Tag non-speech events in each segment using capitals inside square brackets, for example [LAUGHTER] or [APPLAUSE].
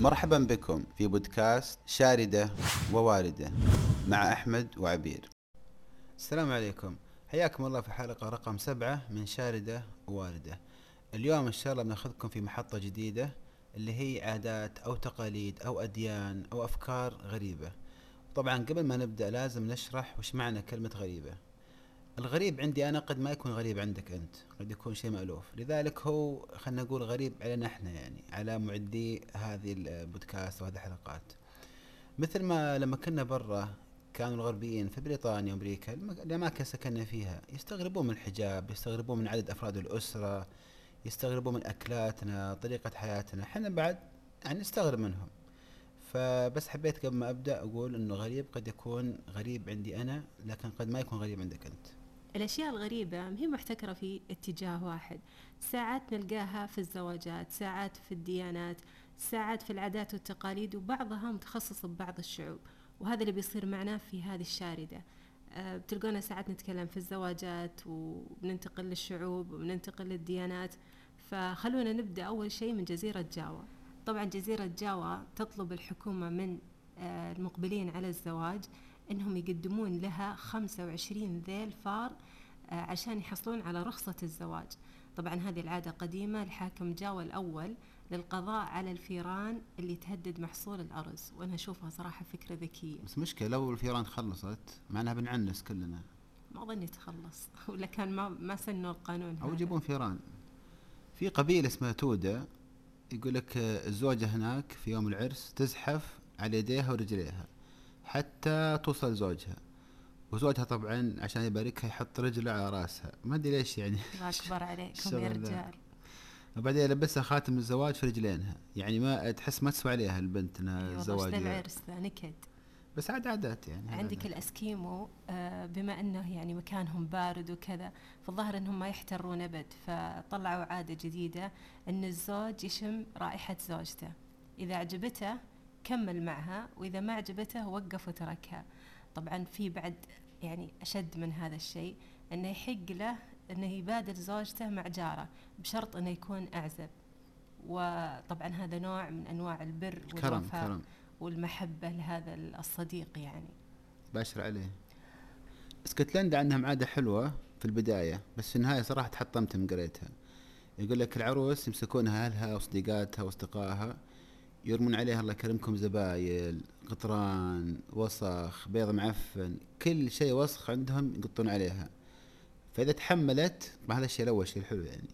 مرحبا بكم في بودكاست شاردة وواردة مع أحمد وعبير. السلام عليكم. حياكم الله في حلقة رقم سبعة من شاردة وواردة. اليوم إن شاء الله بناخذكم في محطة جديدة اللي هي عادات أو تقاليد أو أديان أو أفكار غريبة. طبعا قبل ما نبدأ لازم نشرح وش معنى كلمة غريبة. الغريب عندي أنا قد ما يكون غريب عندك أنت قد يكون شيء مألوف. لذلك هو خلينا نقول غريب علينا إحنا يعني على معدي هذه البودكاست وهذه الحلقات. مثل ما لما كنا برا كانوا الغربيين في بريطانيا وأمريكا الأماكن سكننا فيها يستغربون من الحجاب يستغربون من عدد أفراد الأسرة يستغربون من أكلاتنا طريقة حياتنا. إحنا بعد يعني نستغرب منهم. فبس حبيت قبل ما أبدأ أقول إنه غريب قد يكون غريب عندي أنا لكن قد ما يكون غريب عندك أنت. الأشياء الغريبة هي محتكرة في اتجاه واحد. ساعات نلقاها في الزواجات ساعات في الديانات ساعات في العادات والتقاليد وبعضها متخصص ببعض الشعوب. وهذا اللي بيصير معنا في هذه الشاردة. أه بتلقونا ساعات نتكلم في الزواجات وبننتقل للشعوب وبننتقل للديانات. فخلونا نبدأ أول شيء من جزيرة جاوا طبعا جزيرة جاوا تطلب الحكومة من أه المقبلين على الزواج إنهم يقدمون لها 25 ذيل فار آه، عشان يحصلون على رخصة الزواج. طبعا هذه العادة قديمة الحاكم جاوا الأول للقضاء على الفيران اللي تهدد محصول الأرز وأنا أشوفها صراحة فكرة ذكية. بس مشكلة لو الفيران خلصت معناها بنعنس كلنا. ما أظن تخلص [LAUGHS] ولا كان ما ما سنوا القانون أو يجيبون فيران. في قبيلة اسمها تودا يقول لك الزوجة هناك في يوم العرس تزحف على يديها ورجليها. حتى توصل زوجها. وزوجها طبعا عشان يباركها يحط رجله على راسها. ما أدري ليش يعني. الله [LAUGHS] أكبر عليكم يا رجال. وبعدين يلبسها خاتم الزواج في رجلينها. يعني ما تحس ما تسوى عليها البنت انها الزواج العرس ذا نكد. بس عاد عادات يعني عندك عادات. الأسكيمو آه، بما إنه يعني مكانهم بارد وكذا فالظاهر إنهم ما يحترون أبد فطلعوا عادة جديدة إن الزوج يشم رائحة زوجته. إذا عجبته كمل معها وإذا ما عجبته وقف وتركها. طبعا في بعد يعني أشد من هذا الشيء أنه يحق له أنه يبادل زوجته مع جاره بشرط أنه يكون أعزب. وطبعا هذا نوع من أنواع البر والوفاء كرم. والمحبة لهذا الصديق يعني. باشر عليه. اسكتلندا عندهم عادة حلوة في البداية بس في النهاية صراحة تحطمت من قريتها. يقول لك العروس يمسكونها أهلها وصديقاتها وأصدقائها يرمون عليها الله يكرمكم زبايل قطران وسخ بيض معفن كل شيء وسخ عندهم يقطون عليها. فإذا تحملت ما هذا الشيء الأول شيء الحلو يعني.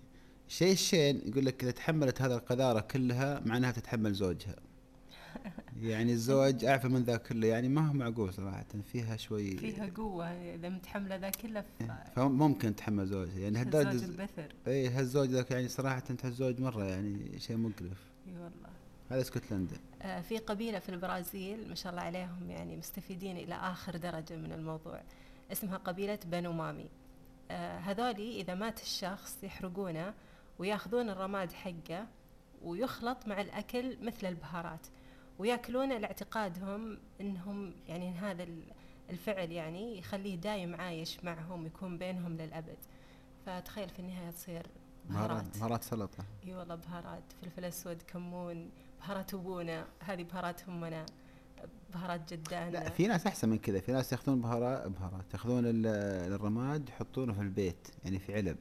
الشيء الشين يقول لك إذا تحملت هذا القذارة كلها معناها تتحمل زوجها. [LAUGHS] يعني الزوج أعفى من ذا كله يعني ما هو معقول صراحة فيها شوي فيها قوة إذا متحملة ذا كله فممكن تحمل زوجها. يعني هالدرجة زوج البثر. اي هالزوج ذاك يعني صراحة انت هالزوج مرة يعني شيء مقرف. إي والله. هذا اسكتلندا. آه في قبيلة في البرازيل ما شاء الله عليهم يعني مستفيدين إلى آخر درجة من الموضوع اسمها قبيلة بنو مامي آه هذولي إذا مات الشخص يحرقونه ويأخذون الرماد حقه ويخلط مع الأكل مثل البهارات وياكلونه لاعتقادهم إنهم يعني هذا الفعل يعني يخليه دايم عايش معهم يكون بينهم للأبد. فتخيل في النهاية تصير بهارات. بهارات سلطة. إي والله بهارات فلفل أسود كمون بهارات أبونا هذه بهارات أمنا بهارات جدان لا في ناس أحسن من كذا. في ناس يأخذون بهارات بهارات. يأخذون الرماد يحطونه في البيت يعني في علب.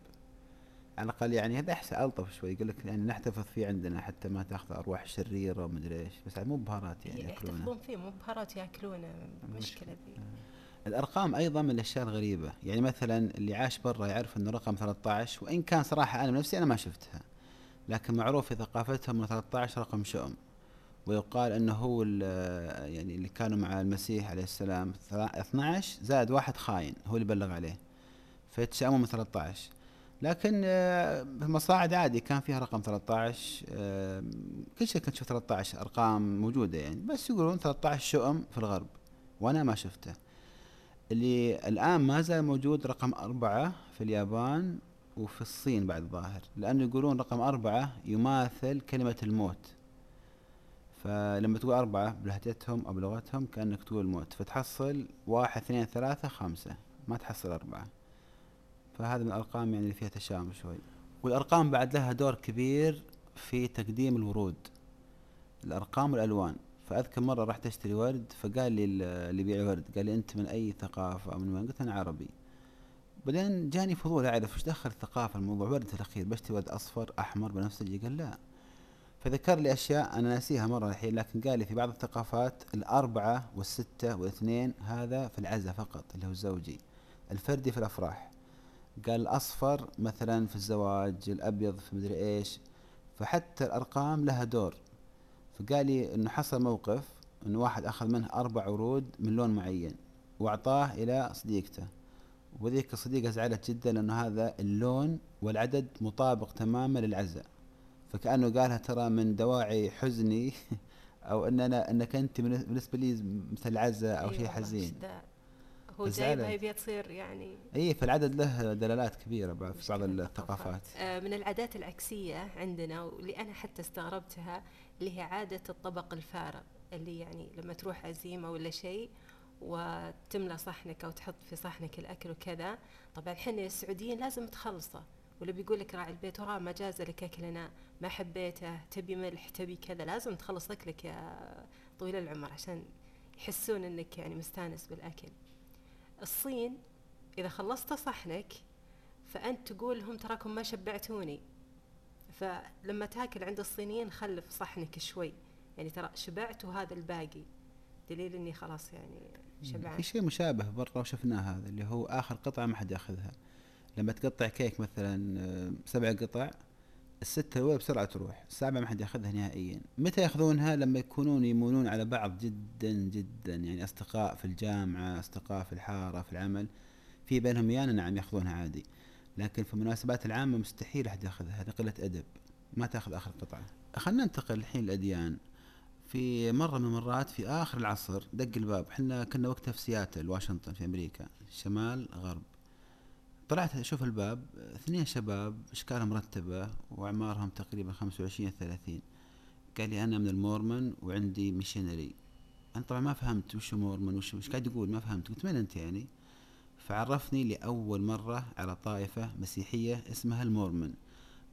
على الأقل يعني هذا أحسن ألطف شوي. يقول لك يعني نحتفظ فيه عندنا حتى ما تأخذ أرواح شريرة ومدري إيش. بس مو بهارات يعني يأكلونه. يحتفظون فيه مو بهارات يأكلونه. المشكلة ذي. الأرقام أيضا من الأشياء الغريبة. يعني مثلا اللي عاش برا يعرف إنه رقم 13 وإن كان صراحة أنا بنفسي أنا ما شفتها. لكن معروف في ثقافتهم انه 13 رقم شؤم. ويقال إنه هو يعني اللي كانوا مع المسيح عليه السلام. 12 زائد واحد خاين هو اللي بلغ عليه. فيتشائموا من 13 لكن آه، في المصاعد عادي كان فيها رقم 13 آه، كل شيء كنت تشوف 13 أرقام موجودة يعني. بس يقولون 13 شؤم في الغرب وأنا ما شفته. اللي الآن ما زال موجود رقم أربعة في اليابان. وفي الصين بعد ظاهر لأنه يقولون رقم أربعة يماثل كلمة الموت. فلما تقول أربعة بلهجتهم أو بلغتهم كأنك تقول موت فتحصل واحد اثنين ثلاثة خمسة. ما تحصل أربعة. فهذا من الأرقام يعني اللي فيها تشاؤم شوي. والأرقام بعد لها دور كبير في تقديم الورود. الأرقام والألوان. فأذكر مرة رحت أشتري ورد فقال لي ال- اللي يبيع ورد قال لي أنت من أي ثقافة؟ أو من وين؟ قلت أنا عربي. بعدين جاني فضول أعرف وش دخل الثقافة الموضوع؟ ورد الأخير بشتري ورد أصفر أحمر بنفسجي قال لا. فذكر لي أشياء أنا ناسيها مرة الحين لكن قال لي في بعض الثقافات الأربعة والستة والاثنين هذا في العزاء فقط اللي هو الزوجي. الفردي في الأفراح. قال الاصفر مثلا في الزواج الأبيض في مدري إيش. فحتى الأرقام لها دور. فقال لي إنه حصل موقف إنه واحد أخذ منه أربع ورود من لون معين وأعطاه إلى صديقته. وذيك الصديقة زعلت جدا لأنه هذا اللون والعدد مطابق تماما للعزاء. فكأنه قالها ترى من دواعي حزني [LAUGHS] أو ان أنا أنك أنت من- بالنسبة لي مثل عزاء أو أي شيء حزين؟ هو. جايبها يبي تصير يعني. إي فالعدد له دلالات كبيرة بعد في بعض الثقافات. آه، من العادات العكسية عندنا واللي أنا حتى استغربتها اللي هي عادة الطبق الفارغ اللي يعني لما تروح عزيمة ولا شيء وتملى صحنك أو تحط في صحنك الأكل وكذا. طبعا إحنا السعوديين لازم تخلصه. ولا بيقول لك راعي البيت وراه ما جاز لك أكلنا ما حبيته تبي ملح تبي كذا. لازم تخلص أكلك يا طويل العمر عشان يحسون إنك يعني مستانس بالأكل. الصين إذا خلصت صحنك فأنت تقول لهم تراكم ما شبعتوني. فلما تأكل عند الصينيين خلف صحنك شوي. يعني ترى شبعت وهذا الباقي. دليل إني خلاص يعني شبعان. في شيء مشابه برا وشفناه هذا اللي هو آخر قطعة ما حد ياخذها. لما تقطع كيك مثلا آه، سبع قطع الستة الأولى بسرعة تروح السابعة ما حد ياخذها نهائيا. متى ياخذونها؟ لما يكونون يمونون على بعض جدا جدا يعني أصدقاء في الجامعة أصدقاء في الحارة في العمل. في بينهم ميانة نعم ياخذونها عادي. لكن في المناسبات العامة مستحيل أحد ياخذها هذه قلة أدب. ما تاخذ آخر قطعة. خلينا ننتقل الحين للأديان في مرة من المرات في آخر العصر دق الباب. إحنا كنا وقتها في سياتل واشنطن في أمريكا شمال غرب. طلعت أشوف الباب اثنين شباب أشكالهم مرتبة وأعمارهم تقريبا خمسة وعشرين ثلاثين. قال لي أنا من المورمن وعندي missionary. أنا طبعا ما فهمت وش مورمن وش وش قاعد يقول ما فهمت. قلت من أنت يعني؟ فعرفني لأول مرة على طائفة مسيحية اسمها المورمن.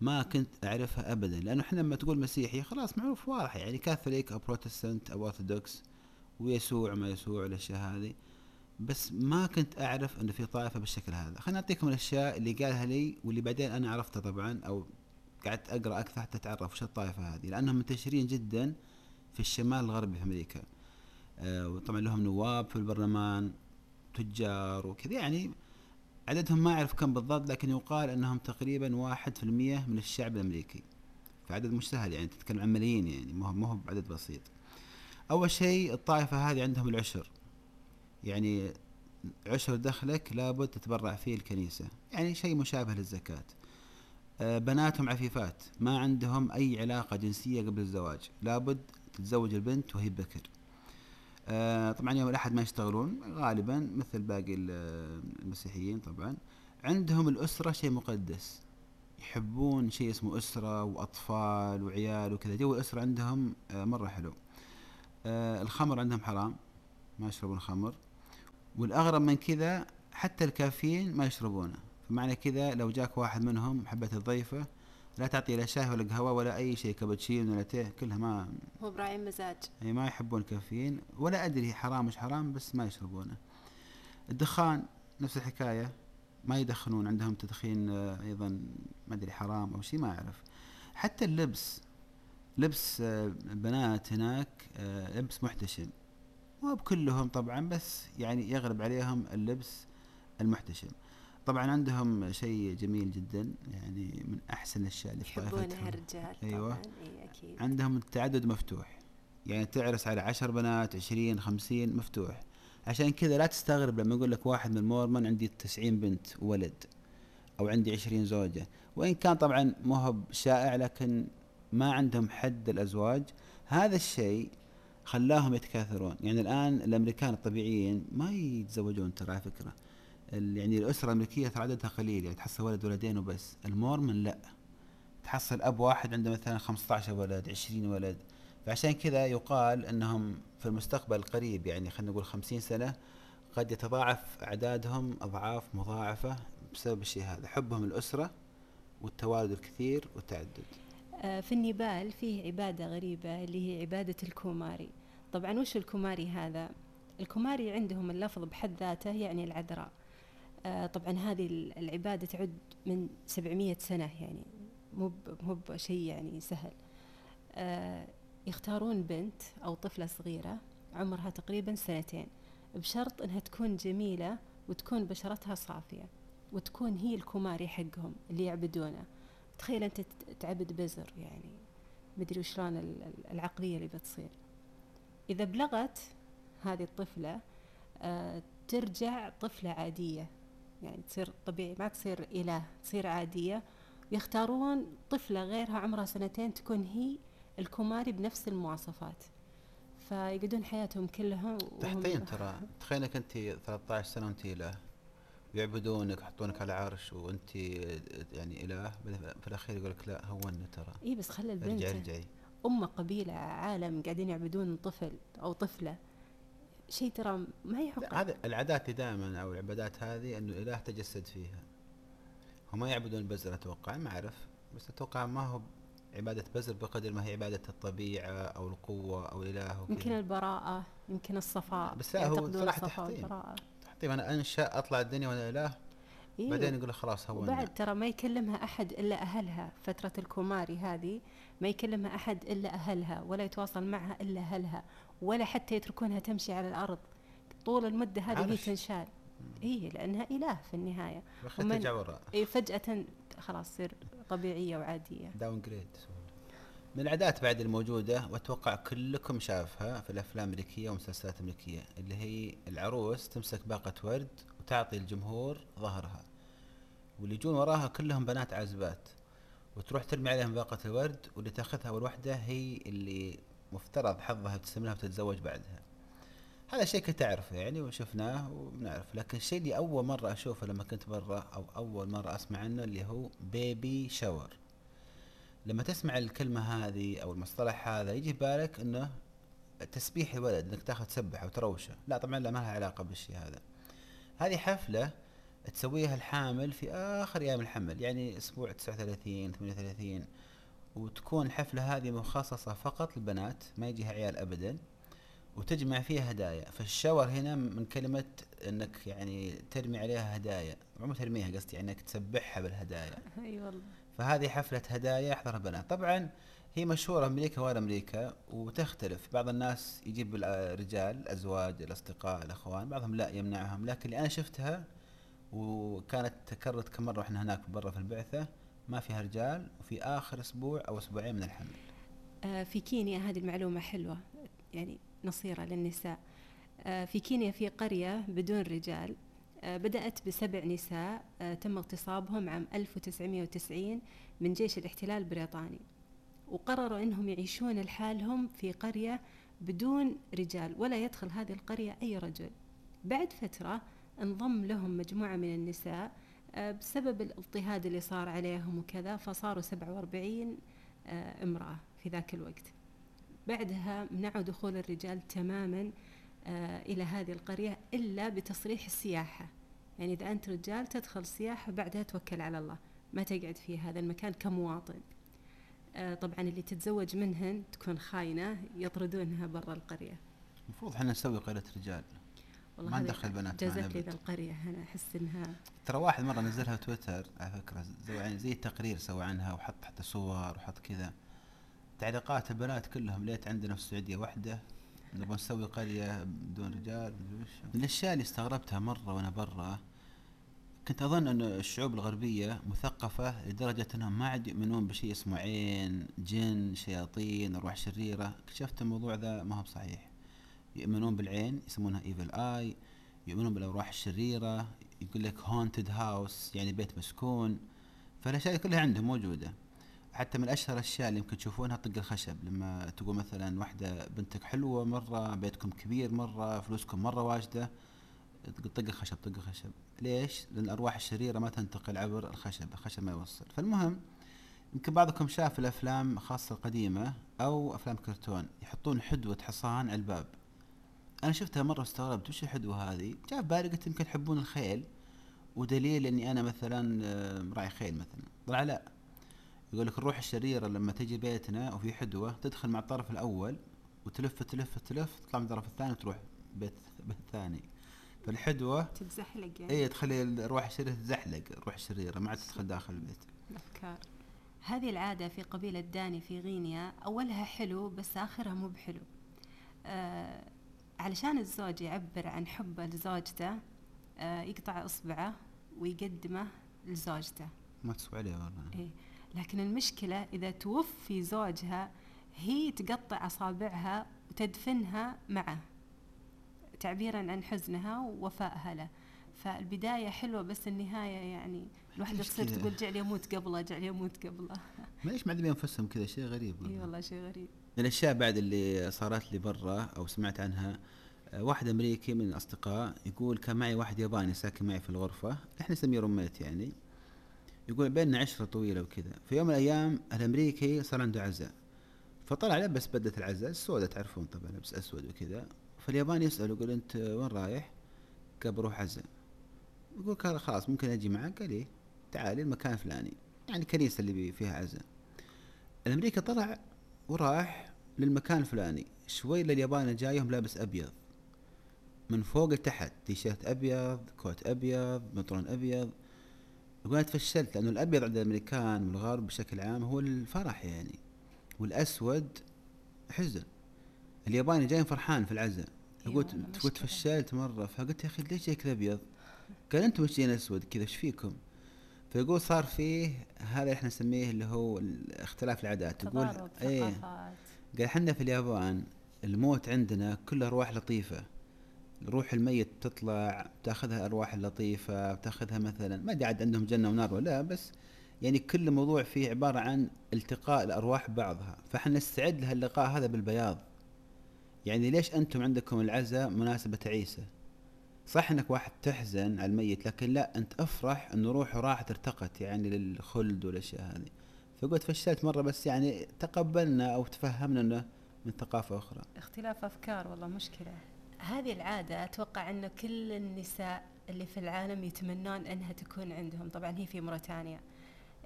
ما كنت أعرفها أبدا لأنه إحنا لما تقول مسيحي خلاص معروف واضح يعني كاثوليك أو بروتستانت أو أرثوذكس ويسوع ما يسوع الأشياء هذه. بس ما كنت أعرف إنه في طائفة بالشكل هذا. خليني أعطيكم الأشياء اللي قالها لي واللي بعدين أنا عرفتها طبعا أو قعدت أقرأ أكثر حتى أتعرف وش الطائفة هذه لأنهم منتشرين جدا في الشمال الغربي في أمريكا. آه وطبعا لهم نواب في البرلمان تجار وكذا يعني عددهم ما أعرف كم بالضبط لكن يقال إنهم تقريبا واحد في المية من الشعب الأمريكي. فعدد مش سهل يعني تتكلم عن ملايين يعني ما هو هو بعدد بسيط. أول شيء الطائفة هذه عندهم العشر. يعني عشر دخلك لابد تتبرع فيه الكنيسة. يعني شيء مشابه للزكاة. آه، بناتهم عفيفات. ما عندهم أي علاقة جنسية قبل الزواج. لابد تتزوج البنت وهي بكر. آه، طبعا يوم الأحد ما يشتغلون غالبا مثل باقي ال- المسيحيين طبعا. عندهم الأسرة شيء مقدس. يحبون شيء اسمه أسرة وأطفال وعيال وكذا. جو الأسرة عندهم آه، مرة حلو. آه، الخمر عندهم حرام ما يشربون خمر. والأغرب من كذا حتى الكافيين ما يشربونه. فمعنى كذا لو جاك واحد منهم حبة الضيفة لا تعطي لا شاي ولا قهوة ولا أي شيء كابتشينو ولا تيه كلها ما هو براعي مزاج. يعني ما يحبون الكافيين ولا أدري حرام مش حرام بس ما يشربونه. الدخان نفس الحكاية ما يدخنون عندهم تدخين آه، أيضا ما أدري حرام أو شيء ما أعرف. حتى اللبس لبس آه، البنات هناك آه، لبس محتشم. مو بكلهم طبعا بس يعني يغلب عليهم اللبس المحتشم. طبعا عندهم شيء جميل جدا يعني من أحسن الأشياء اللي في طائفتهم الرجال أيوة. طبعا إي أكيد. عندهم التعدد مفتوح. يعني تعرس على عشر بنات عشرين خمسين مفتوح. عشان كذا لا تستغرب لما يقول لك واحد من المورمن عندي تسعين بنت وولد أو عندي عشرين زوجة. وإن كان طبعا ما هو شائع لكن ما عندهم حد الأزواج. هذا الشيء خلاهم يتكاثرون. يعني الآن الأمريكان الطبيعيين ما يتزوجون ترى على فكرة. يعني الأسرة الامريكيه ترى عددها قليل يعني تحصل ولد ولدين وبس. المورمن لا. تحصل أب واحد عنده مثلا 15 ولد 20 ولد. فعشان كذا يقال إنهم في المستقبل القريب يعني خلينا نقول 50 سنة قد يتضاعف أعدادهم أضعاف مضاعفة بسبب الشيء هذا. حبهم الأسرة والتوالد الكثير والتعدد. آه، في النيبال فيه عبادة غريبة اللي هي عبادة الكوماري. طبعا وش الكوماري هذا؟ الكوماري عندهم اللفظ بحد ذاته يعني العذراء. طبعا هذه العبادة تعد من 700 سنة يعني مو مو بشيء يعني سهل. آه، يختارون بنت أو طفلة صغيرة عمرها تقريبا سنتين بشرط أنها تكون جميلة وتكون بشرتها صافية وتكون هي الكوماري حقهم اللي يعبدونه. تخيل أنت تعبد بزر يعني مدري وشلون العقلية اللي بتصير. إذا بلغت هذه الطفلة آه ترجع طفلة عادية. يعني تصير طبيعي ما تصير إله تصير عادية. يختارون طفلة غيرها عمرها سنتين تكون هي الكوماري بنفس المواصفات. فيقعدون حياتهم كلها تحطين ترى. تخيلك أنت 13 سنة وأنت إله. يعبدونك يحطونك على عرش وأنت يعني إله. في الأخير يقول لك لا هوني ترى. اي بس خلي البنت رجعي رجعي أمة قبيلة عالم قاعدين يعبدون طفل أو طفلة. شيء ترى ما يحق هذا العادات دائما أو العبادات هذه أنه الإله تجسد فيها. هم يعبدون البزر أتوقع ما أعرف. بس أتوقع ما هو عبادة بزر بقدر ما هي عبادة الطبيعة أو القوة أو الإله يمكن البراءة يمكن الصفاء. بس لا هو صراحة تحطيم. تحطيم. أنا أنشأ أطلع الدنيا وأنا إله إيه. بعدين يقول خلاص هو وبعد ترى ما يكلمها أحد إلا أهلها فترة الكوماري هذه ما يكلمها أحد إلا أهلها ولا يتواصل معها إلا أهلها. ولا حتى يتركونها تمشي على الأرض. طول المدة هذه هي تنشال. إيه لأنها إله في ترجع وراء إيه فجأة خلاص تصير طبيعية وعادية. downgrade من العادات بعد الموجودة وأتوقع كلكم شافها في الأفلام الأمريكية والمسلسلات الأمريكية اللي هي العروس تمسك باقة ورد وتعطي الجمهور ظهرها. واللي يجون وراها كلهم بنات عازبات وتروح ترمي عليهم باقة الورد واللي تاخذها أول وحدة هي اللي مفترض حظها تسلم لها وتتزوج بعدها. هذا شيء كنت أعرفه يعني وشفناه وبنعرف لكن الشيء اللي أول مرة أشوفه لما كنت برا أو أول مرة أسمع عنه اللي هو بيبي شاور لما تسمع الكلمة هذه أو المصطلح هذا يجي في بالك أنه تسبيح الولد إنك تاخذ تسبحه وتروشه. لا طبعا لا ما لها علاقة بالشيء هذا. هذه حفلة تسويها الحامل في آخر أيام الحمل يعني أسبوع 39 38 وتكون الحفلة هذه مخصصة فقط للبنات ما يجيها عيال ابدا وتجمع فيها هدايا. فالشاور هنا من كلمة إنك يعني ترمي عليها هدايا. مو ترميها قصدي يعني إنك تسبحها بالهدايا. [LAUGHS] أي والله. فهذه حفلة هدايا يحضرها البنات طبعا هي مشهورة أمريكا وغير أمريكا وتختلف. بعض الناس يجيب الرجال الأزواج الأصدقاء الأخوان بعضهم لا يمنعهم. لكن اللي أنا شفتها وكانت تكررت كم مرة وإحنا هناك برا في البعثة ما فيها رجال وفي آخر أسبوع أو أسبوعين من الحمل. آه في كينيا هذه المعلومة حلوة يعني نصيرة للنساء. آه في كينيا في قرية بدون رجال آه بدأت بسبع نساء آه تم اغتصابهم عام 1990 من جيش الاحتلال البريطاني. وقرروا إنهم يعيشون لحالهم في قرية بدون رجال ولا يدخل هذه القرية أي رجل. بعد فترة انضم لهم مجموعة من النساء بسبب الاضطهاد اللي صار عليهم وكذا فصاروا 47 آه، امرأة في ذاك الوقت. بعدها منعوا دخول الرجال تماما آه، إلى هذه القرية إلا بتصريح السياحة. يعني إذا أنت رجال تدخل سياحة بعدها توكل على الله ما تقعد في هذا المكان كمواطن. آه، طبعا اللي تتزوج منهن تكون خاينة يطردونها برا القرية. المفروض إحنا نسوي قرية رجال. ما ندخل بنات جازت لي ذا القرية أنا أحس إنها ترى واحد مرة نزلها تويتر على فكرة زي, يعني زي تقرير سوى عنها وحط حتى صور وحط كذا. تعليقات البنات كلهم ليت عندنا في السعودية واحدة نبغى نسوي قرية بدون رجال من الأشياء اللي استغربتها مرة وأنا برا كنت أظن أن الشعوب الغربية مثقفة لدرجة أنهم ما عاد يؤمنون بشيء اسمه عين جن شياطين أرواح شريرة. اكتشفت الموضوع ذا ما هو بصحيح. يؤمنون بالعين يسمونها evil eye يؤمنون بالأرواح الشريرة يقول لك haunted house يعني بيت مسكون. فالأشياء كلها عندهم موجودة. حتى من أشهر الأشياء اللي يمكن تشوفونها طق الخشب. لما تقول مثلا واحدة بنتك حلوة مرة بيتكم كبير مرة فلوسكم مرة واجدة طق الخشب طق الخشب. ليش؟ لأن الأرواح الشريرة ما تنتقل عبر الخشب الخشب ما يوصل. فالمهم يمكن بعضكم شاف الأفلام خاصة القديمة أو أفلام كرتون يحطون حدوة حصان على الباب. أنا شفتها مرة استغربت وش الحدوة هذه؟ جاء في بالي قلت يمكن تحبون الخيل ودليل إني أنا مثلا راعي خيل مثلا. طلع لا. يقول لك الروح الشريرة لما تجي بيتنا وفي حدوة تدخل مع الطرف الأول وتلف تلف تلف تطلع من الطرف الثاني وتروح بيت بيت ثاني. فالحدوة تتزحلق يعني؟ اي تخلي الروح الشريرة تزحلق الروح الشريرة ما عاد تدخل داخل البيت. الأفكار هذه العادة في قبيلة داني في غينيا أولها حلو بس آخرها مو بحلو. آه علشان الزوج يعبر عن حبه لزوجته آه يقطع إصبعه ويقدمه لزوجته. ما تسوى عليه والله. إيه. لكن المشكلة إذا توفي زوجها هي تقطع أصابعها وتدفنها معه تعبيرا عن حزنها ووفائها له. فالبداية حلوة بس النهاية يعني الواحدة تصير؟ تقول جعلي أموت قبله جعلي أموت قبله. ما ليش معذبين انفسهم كذا؟ شيء غريب إي والله شيء غريب. من الأشياء بعد اللي صارت لي برا أو سمعت عنها آه، واحد أمريكي من الأصدقاء يقول كان معي واحد ياباني ساكن معي في الغرفة إحنا نسميه روميت يعني يقول بيننا عشرة طويلة وكذا. في يوم من الأيام الأمريكي صار عنده عزاء فطلع لبس بدله العزاء السوداء تعرفون طبعا لبس أسود وكذا. فالياباني يسأله يقول أنت وين رايح؟ قال بروح عزاء. يقول قال خلاص ممكن أجي معك؟ قال إيه تعالي المكان الفلاني. يعني الكنيسه اللي فيها عزاء. الأمريكي طلع وراح للمكان الفلاني. شوي للياباني جايهم لابس أبيض. من فوق لتحت تيشيرت أبيض كوت أبيض بنطلون أبيض. يقول تفشلت لأنه الأبيض عند الأمريكان والغرب بشكل عام هو الفرح يعني. والأسود حزن. الياباني جاي فرحان في العزاء. مشكلة. تفشلت مرة. فقلت يا أخي ليش جايك الابيض؟ قال أنتم ماشيين أسود كذا إيش فيكم؟ فيقول صار فيه هذا إحنا نسميه اللي هو اختلاف العادات. تضارب إيه قال حنا في اليابان الموت عندنا كله أرواح لطيفة. روح الميت بتطلع بتاخذها الارواح اللطيفه بتاخذها مثلا ما أدري عاد عندهم جنة ونار ولا لا بس يعني كل موضوع فيه عبارة عن التقاء الارواح ببعضها فإحنا نستعد لهاللقاء هذا بالبياض. يعني ليش أنتم عندكم العزاء مناسبة عيسى؟ صح إنك واحد تحزن على الميت لكن لا أنت أفرح انه روحه راحت ارتقت يعني للخلد والأشياء هذه. فقلت فشلت مرة بس يعني تقبلنا أو تفهمنا إنه من ثقافة أخرى. اختلاف أفكار والله مشكلة. هذه العادة أتوقع انه كل النساء اللي في العالم يتمنون إنها تكون عندهم. طبعا هي في موريتانيا.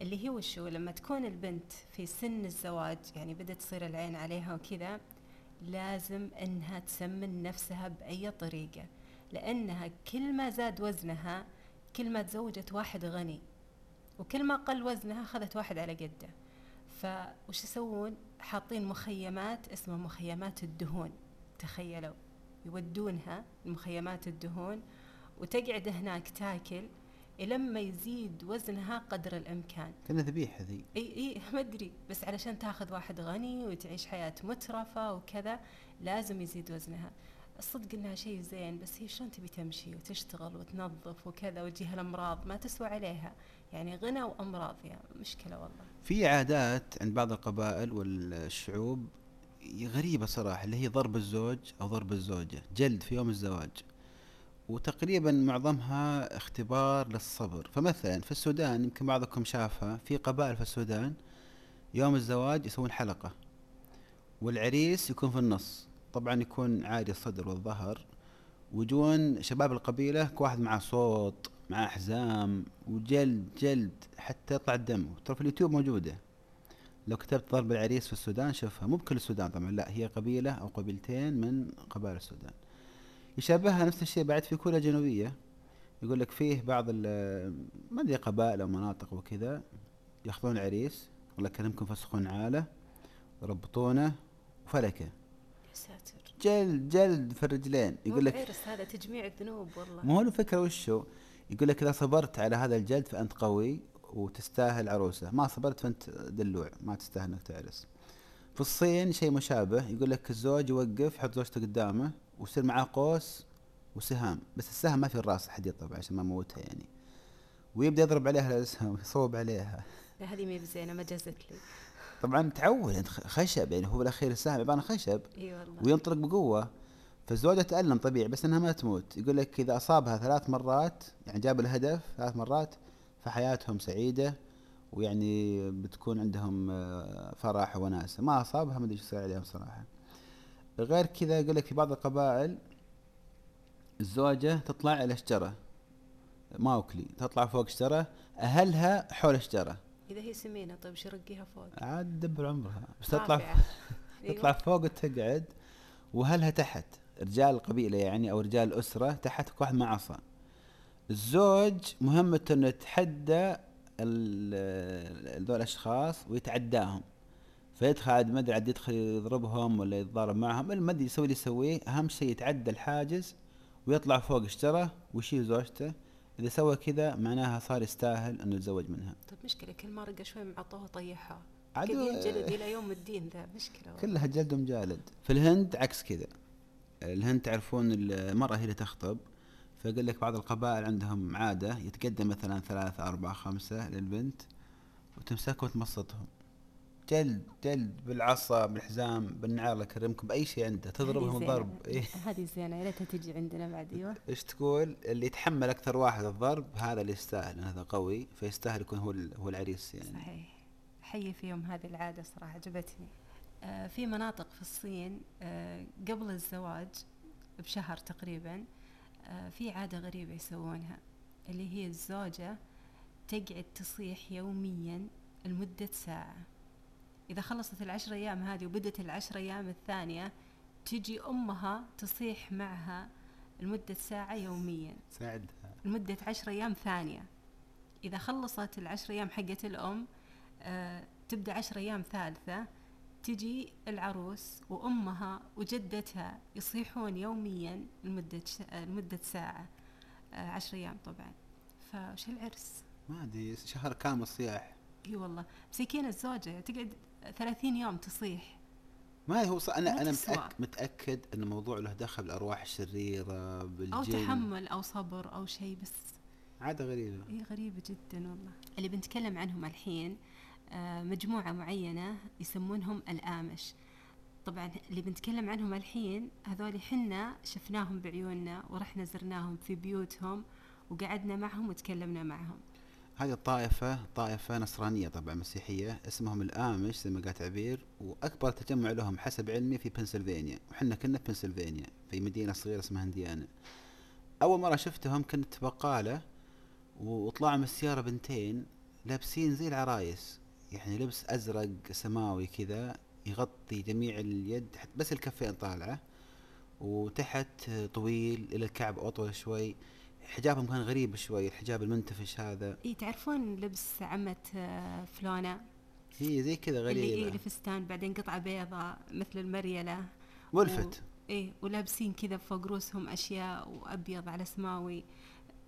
اللي هي وشو لما تكون البنت في سن الزواج يعني بدأت تصير العين عليها وكذا لازم إنها تسمن نفسها بأي طريقة. لأنها كل ما زاد وزنها كل ما تزوجت واحد غني وكل ما قل وزنها أخذت واحد على قده. فوش يسوون؟ حاطين مخيمات اسمها مخيمات الدهون تخيلوا. يودونها المخيمات الدهون وتقعد هناك تاكل لما يزيد وزنها قدر الإمكان. كنا ذبيحة ذي. إي إي [LAUGHS] ما أدري. بس علشان تأخذ واحد غني وتعيش حياة مترفة وكذا لازم يزيد وزنها. الصدق إنها شيء زين بس هي شلون تبي تمشي وتشتغل وتنظف وكذا وتجيها الامراض ما تسوى عليها؟ يعني غنى وأمراض يعني مشكلة والله. في عادات عند بعض القبائل والشعوب غريبة صراحة اللي هي ضرب الزوج أو ضرب الزوجة جلد في يوم الزواج. وتقريبا معظمها اختبار للصبر. فمثلا في السودان يمكن بعضكم شافها في قبائل في السودان يوم الزواج يسوون حلقة والعريس يكون في النص. طبعا يكون عاري الصدر والظهر. ويجون شباب القبيلة كل واحد معاه صوت معاه حزام وجلد جلد حتى يطلع الدم. ترى في اليوتيوب موجودة. لو كتبت ضرب العريس في السودان شوفها. مو بكل السودان طبعا لا هي قبيلة أو قبيلتين من قبائل السودان. يشابهها نفس الشيء بعد في كوريا الجنوبية. يقول لك فيه بعض ال- ما أدري قبائل أو مناطق وكذا يأخذون العريس يقول لك يمكن يفسخون عالة يربطونه وفلكة. ساتر جلد جلد في الرجلين. يقول لك عرس هذا تجميع الذنوب والله. ما هو الفكرة وشو يقول لك إذا صبرت على هذا الجلد فأنت قوي وتستاهل عروسة. ما صبرت فأنت دلوع ما تستاهل أنك تعرس. في الصين شيء مشابه. يقول لك الزوج يوقف يحط زوجته قدامه ويصير معاه قوس وسهام. بس السهم ما في الراس حديد طبعا عشان ما موتها يعني. ويبدأ يضرب عليها الاسهم يصوب عليها. لا هذه ما بزينة ما جازت لي. طبعا تعود انت خ- خشب يعني هو بالأخير السهم عباره عن خشب. إي والله. وينطلق بقوة. فالزوجة تألم طبيعي بس إنها ما تموت. يقول لك إذا أصابها ثلاث مرات يعني جاب الهدف ثلاث مرات فحياتهم سعيدة ويعني بتكون عندهم آه، فرح وناسة ما أصابها ما أدري إيش يصير عليهم صراحة. غير كذا يقول لك في بعض القبائل الزوجة تطلع إلى شجرة ماوكلي تطلع فوق شجرة أهلها حول الشجرة. إذا هي سمينة طيب شو رقيها فوق؟ عاد دبر عمرها. بس تطلع رافعة. تطلع [LAUGHS] [LAUGHS] أيوة. فوق وتقعد. واهلها تحت؟ رجال القبيله يعني أو رجال الاسره تحت كل واحد مع عصا. الزوج مهمته إنه يتحدى ال- ذول الأشخاص ويتعداهم. فيدخل عاد ما أدري عاد يدخل يضربهم ولا يتضارب معهم. ما أدري يسوي اللي يسويه. أهم شيء يتعدى الحاجز ويطلع فوق اشترى ويشيل زوجته. إذا سوى كذا معناها صار يستاهل انه يتزوج منها. طيب مشكلة كل ما رقى شوي معطوه طيحها عاد ينجلد إلى يوم الدين ذا مشكلة. كلها جلد ومجالد في الهند عكس كذا. الهند تعرفون المرأة هي اللي تخطب فيقول لك بعض القبائل عندهم عادة يتقدم مثلا ثلاثة أربعة خمسة للبنت وتمسكهم وتمصتهم جلد جلد بالعصا بالحزام بالنعال الله يكرمكم بأي شيء عنده تضربهم ضرب. إيه. هذه زينة يا ريتها تجي عندنا بعد أيوه. إيش تقول؟ اللي يتحمل أكثر واحد الضرب هذا اللي يستاهل هذا قوي فيستاهل يكون هو هو العريس يعني. صحيح. حي فيهم هذه العادة صراحة عجبتني. آه في مناطق في الصين آه قبل الزواج بشهر تقريبا آه في عادة غريبة يسوونها اللي هي الزوجة تقعد تصيح يوميا لمدة ساعة. إذا خلصت العشر أيام هذه وبدت العشر أيام الثانية تجي أمها تصيح معها لمدة ساعة يوميا. ساعدها لمدة عشر أيام ثانية. إذا خلصت العشر أيام حقت الأم آه تبدأ عشر أيام ثالثة تجي العروس وأمها وجدتها يصيحون يوميا لمدة ش... آه، لمدة ساعة. آه عشر أيام طبعا. فش العرس؟ ما أدري شهر كامل صياح. إي والله. مسكين الزوجة تقعد ثلاثين يوم تصيح. ما هو ص... أنا أنا. متأكد, متأكد إن الموضوع له دخل بالارواح الشريره بالجن أو تحمل أو صبر أو شيء بس عادة غريبة. إي غريبة جدا والله. اللي بنتكلم عنهم الحين آه، مجموعة معينة يسمونهم الآمش. طبعا اللي بنتكلم عنهم الحين هذول حنا شفناهم بعيوننا ورحنا زرناهم في بيوتهم وقعدنا معهم وتكلمنا معهم. هذه الطائفة طائفة نصرانية طبعا مسيحية اسمهم الآمش زي ما قالت عبير وأكبر تجمع لهم حسب علمي في بنسلفانيا. وحنا كنا في بنسلفانيا في مدينة صغيرة اسمها هنديانا. أول مرة شفتهم كنت بقالة وطلعوا من السيارة بنتين لابسين زي العرايس يعني لبس أزرق سماوي كذا يغطي جميع اليد بس الكفين طالعة وتحت طويل إلى الكعب أطول شوي. حجابهم كان غريب شوي الحجاب المنتفش هذا. اي تعرفون لبس عمة آه، فلونة هي زي كذا اللي غريبة. إيه الفستان بعدين قطعة بيضاء مثل المريلة. ملفت إيه ولابسين كذا فوق رؤوسهم أشياء وأبيض على سماوي.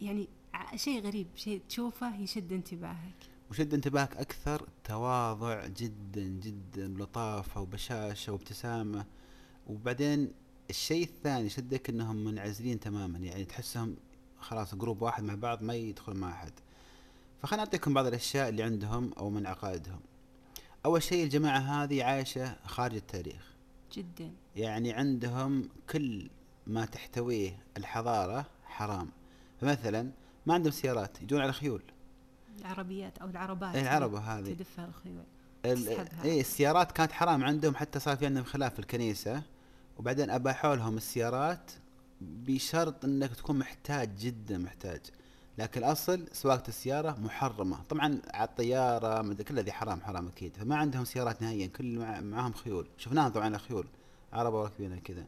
يعني شيء غريب شيء تشوفه يشد انتباهك. وشد انتباهك أكثر تواضع جدا جدا لطافة وبشاشة وابتسامة. وبعدين الشيء الثاني شدك إنهم منعزلين تماما يعني تحسهم خلاص جروب واحد مع بعض ما يدخل مع أحد. فخلنا أعطيكم بعض الأشياء اللي عندهم أو من عقائدهم. أول شيء الجماعة هذه عايشة خارج التاريخ. جدا. يعني عندهم كل ما تحتويه الحضارة حرام. فمثلا ما عندهم سيارات يجون على خيول. العربيات أو العربات إيه العربة هذه. تدفها الخيول. إيه السيارات كانت حرام عندهم حتى صار في عندهم خلاف في الكنيسة. وبعدين أباحوا لهم السيارات بشرط إنك تكون محتاج جدا محتاج. لكن الأصل سواقة السيارة محرمة. طبعا على الطيارة مدري كل هذه حرام حرام أكيد. فما عندهم سيارات نهائيا كل مع معهم خيول. شفناهم طبعا خيول. عربة راكبين كذا.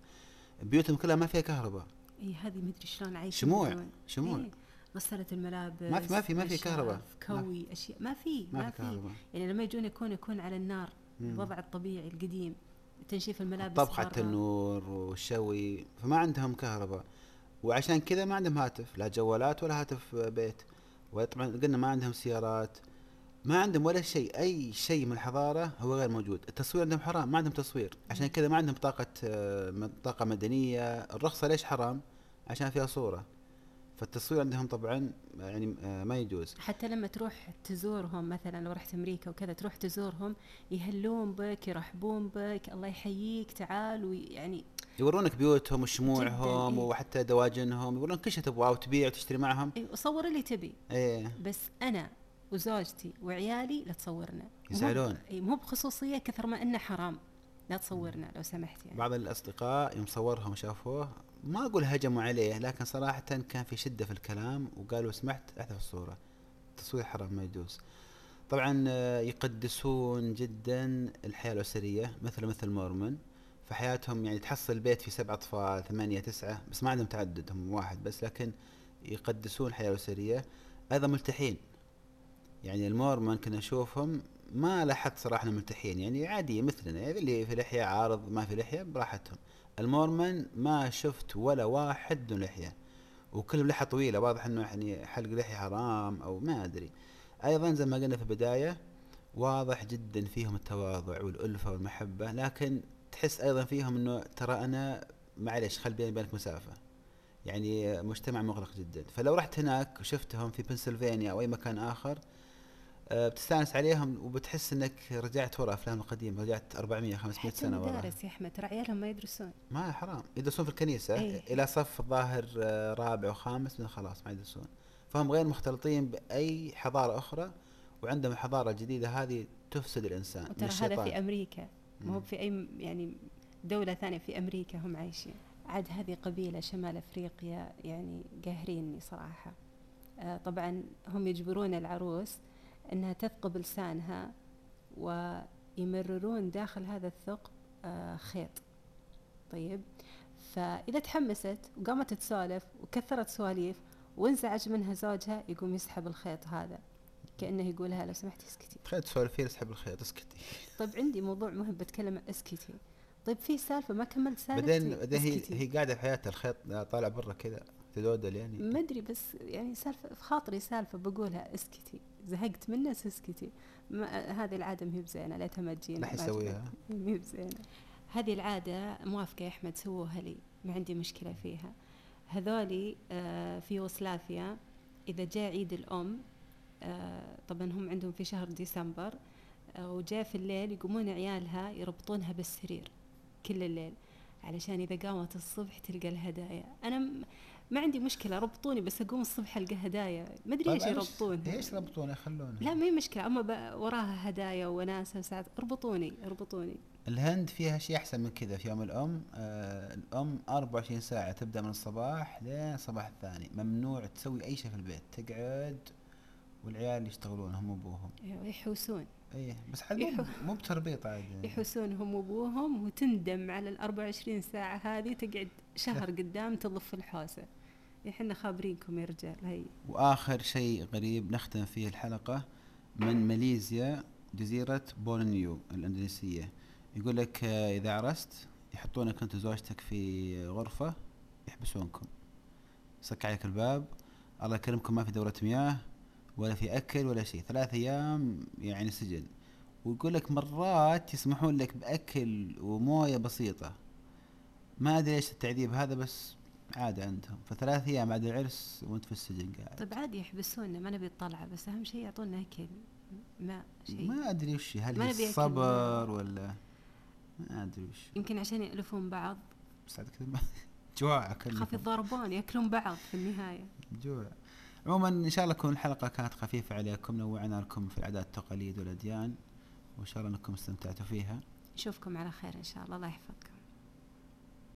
بيوتهم كلها ما فيها كهرباء. إي هذه مدري شلون عايشة شموع شموع. إيه. غسالة الملابس ما في- ما في- ما في كهرباء. ما كوي أشياء ما في ما ما في يعني لما يجون يكون يكون على النار. الوضع الطبيعي القديم. تنشيف الملابس طبخ على برا. التنور والشوي فما عندهم كهرباء. وعشان كذا ما عندهم هاتف لا جوالات ولا هاتف بيت. وطبعا قلنا ما عندهم سيارات. ما عندهم ولا شيء. أي شيء من الحضارة هو غير موجود. التصوير عندهم حرام ما عندهم تصوير. عشان كذا ما عندهم بطاقه آه، بطاقه مدنية. الرخصة ليش حرام؟ عشان فيها صورة. فالتصوير عندهم طبعا يعني آه، ما يجوز. حتى لما تروح تزورهم مثلا لو رحت أمريكا وكذا تروح تزورهم يهلون بك يرحبون بك الله يحييك تعال ويعني يورونك بيوتهم وشموعهم إيه. وحتى دواجنهم يورونك كل شيء تبغاه وتبيع وتشتري معهم. إيه، وصور اللي تبي. إيه. بس أنا وزوجتي وعيالي لا تصورنا. يزعلون. إيه، مو بخصوصية كثر ما إنه حرام. لا تصورنا لو سمحت يعني. بعض الأصدقاء يوم صورهم وشافوه ما أقول هجموا عليه لكن صراحة كان في شدة في الكلام وقالوا لو سمحت أحذف الصورة. التصوير حرام ما يجوز. طبعا آه، يقدسون جدا الحياة الأسرية مثل مثل مورمون في حياتهم يعني تحصل البيت في سبع أطفال ثمانية تسعة بس ما عندهم تعدد هم واحد بس لكن يقدسون الحياة الأسرية. أيضا ملتحين. يعني المورمون كنا نشوفهم ما لاحظت صراحة إنهم ملتحين يعني عادي مثلنا يعني اللي في لحية عارض ما في لحية براحتهم. المورمون ما شفت ولا واحد بدون لحية وكلهم لحية طويلة واضح إنه يعني حلق لحية حرام أو ما أدري. أيضا زي ما قلنا في البداية واضح جدا فيهم التواضع والألفة والمحبة لكن تحس أيضا فيهم إنه ترى أنا معلش خل بيني وبينك مسافة. يعني مجتمع مغلق جدا. فلو رحت هناك وشفتهم في بنسلفانيا أو أي مكان آخر بتستانس عليهم وبتحس إنك رجعت ورا أفلام القديمة رجعت 400 500 حتى سنة ورا المدارس يا أحمد ترى عيالهم ما يدرسون ما حرام يدرسون في الكنيسة أي. إلى صف الظاهر آه، رابع وخامس من خلاص ما يدرسون فهم غير مختلطين بأي حضارة أخرى وعندهم الحضارة الجديدة هذه تفسد الإنسان وترى هذا. في أمريكا ما هو. في أي يعني دولة ثانية في أمريكا هم عايشين عاد هذه قبيلة شمال أفريقيا يعني قاهريني صراحة آه طبعا هم يجبرون العروس إنها تثقب لسانها ويمررون داخل هذا الثقب آه خيط. طيب فإذا تحمست وقامت تسولف وكثرت سواليف وانزعج منها زوجها يقوم يسحب الخيط هذا. كأنه يقولها لو سمحتي اسكتي. تخيل تسولفين اسحب الخيط اسكتي. طيب عندي موضوع مهم بتكلم اسكتي. طيب في سالفة ما كملت سالفتي بعدين بعدين هي. هي قاعدة في حياتها الخيط طالع برا كذا. تدودل يعني ما أدري بس يعني سالفة في خاطري سالفة بقولها اسكتي زهقت منها اسكتي. ما هذه العادة ما هي بزينة لا تجينا راح يسويها؟ ما هي بزينة. هذه العادة موافقة يا أحمد سووها لي ما عندي مشكلة فيها. هذولي آه، في يوغوسلافيا إذا جاء عيد الأم آه، طبعا هم عندهم في شهر ديسمبر آه، وجاء في الليل يقومون عيالها يربطونها بالسرير كل الليل علشان إذا قامت الصبح تلقى الهدايا. أنا ما عندي مشكلة ربطوني بس أقوم الصبح ألقى هدايا. ما أدري طيب إيش إيش- يربطونها إيش ربطونه يخلونه لا ما هي مشكلة أما ب- وراها هدايا وناسة وساعات. اربطوني اربطوني. الهند فيها شيء أحسن من كذا في يوم الأم. آه الأم 24 ساعة تبدأ من الصباح لين الصباح الثاني. ممنوع تسوي أي شيء في البيت تقعد والعيال يشتغلون هم وأبوهم. أيوة، يحوسون. إيه بس عاد مو يحو- مو بتربيط عاد يحوسون هم وابوهم وتندم على ال 24 ساعة هذه تقعد شهر قدام تضف الحوسة. إحنا خابرينكم يا رجال هي وآخر شيء غريب نختم فيه الحلقة من ماليزيا جزيرة بورنيو الإندونيسية. يقول لك آه، إذا عرست يحطونك أنت وزوجتك في غرفة يحبسونكم. يسك عليك الباب الله يكرمكم ما في دورة مياه. ولا في أكل ولا شيء. ثلاث أيام يعني سجن ويقول لك مرات يسمحون لك بأكل وموية بسيطة. ما أدري إيش التعذيب هذا بس عادة عندهم. فثلاث أيام بعد العرس وأنت في السجن قاعد. طيب عادي يحبسونا ما نبي الطلعة بس أهم شيء يعطونا أكل ماء شيء. ما أدري وش هل الصبر ولا ما أدري وش يمكن عشان يألفون بعض. بس عاد كذا [LAUGHS] جوع كلهم خاف يتضاربون يأكلون بعض في النهاية. جوع. عموما إن شاء الله تكون الحلقة كانت خفيفة عليكم نوعنا لكم في العادات والتقاليد والأديان وإن شاء الله أنكم استمتعتوا فيها. نشوفكم على خير إن شاء الله. الله يحفظكم.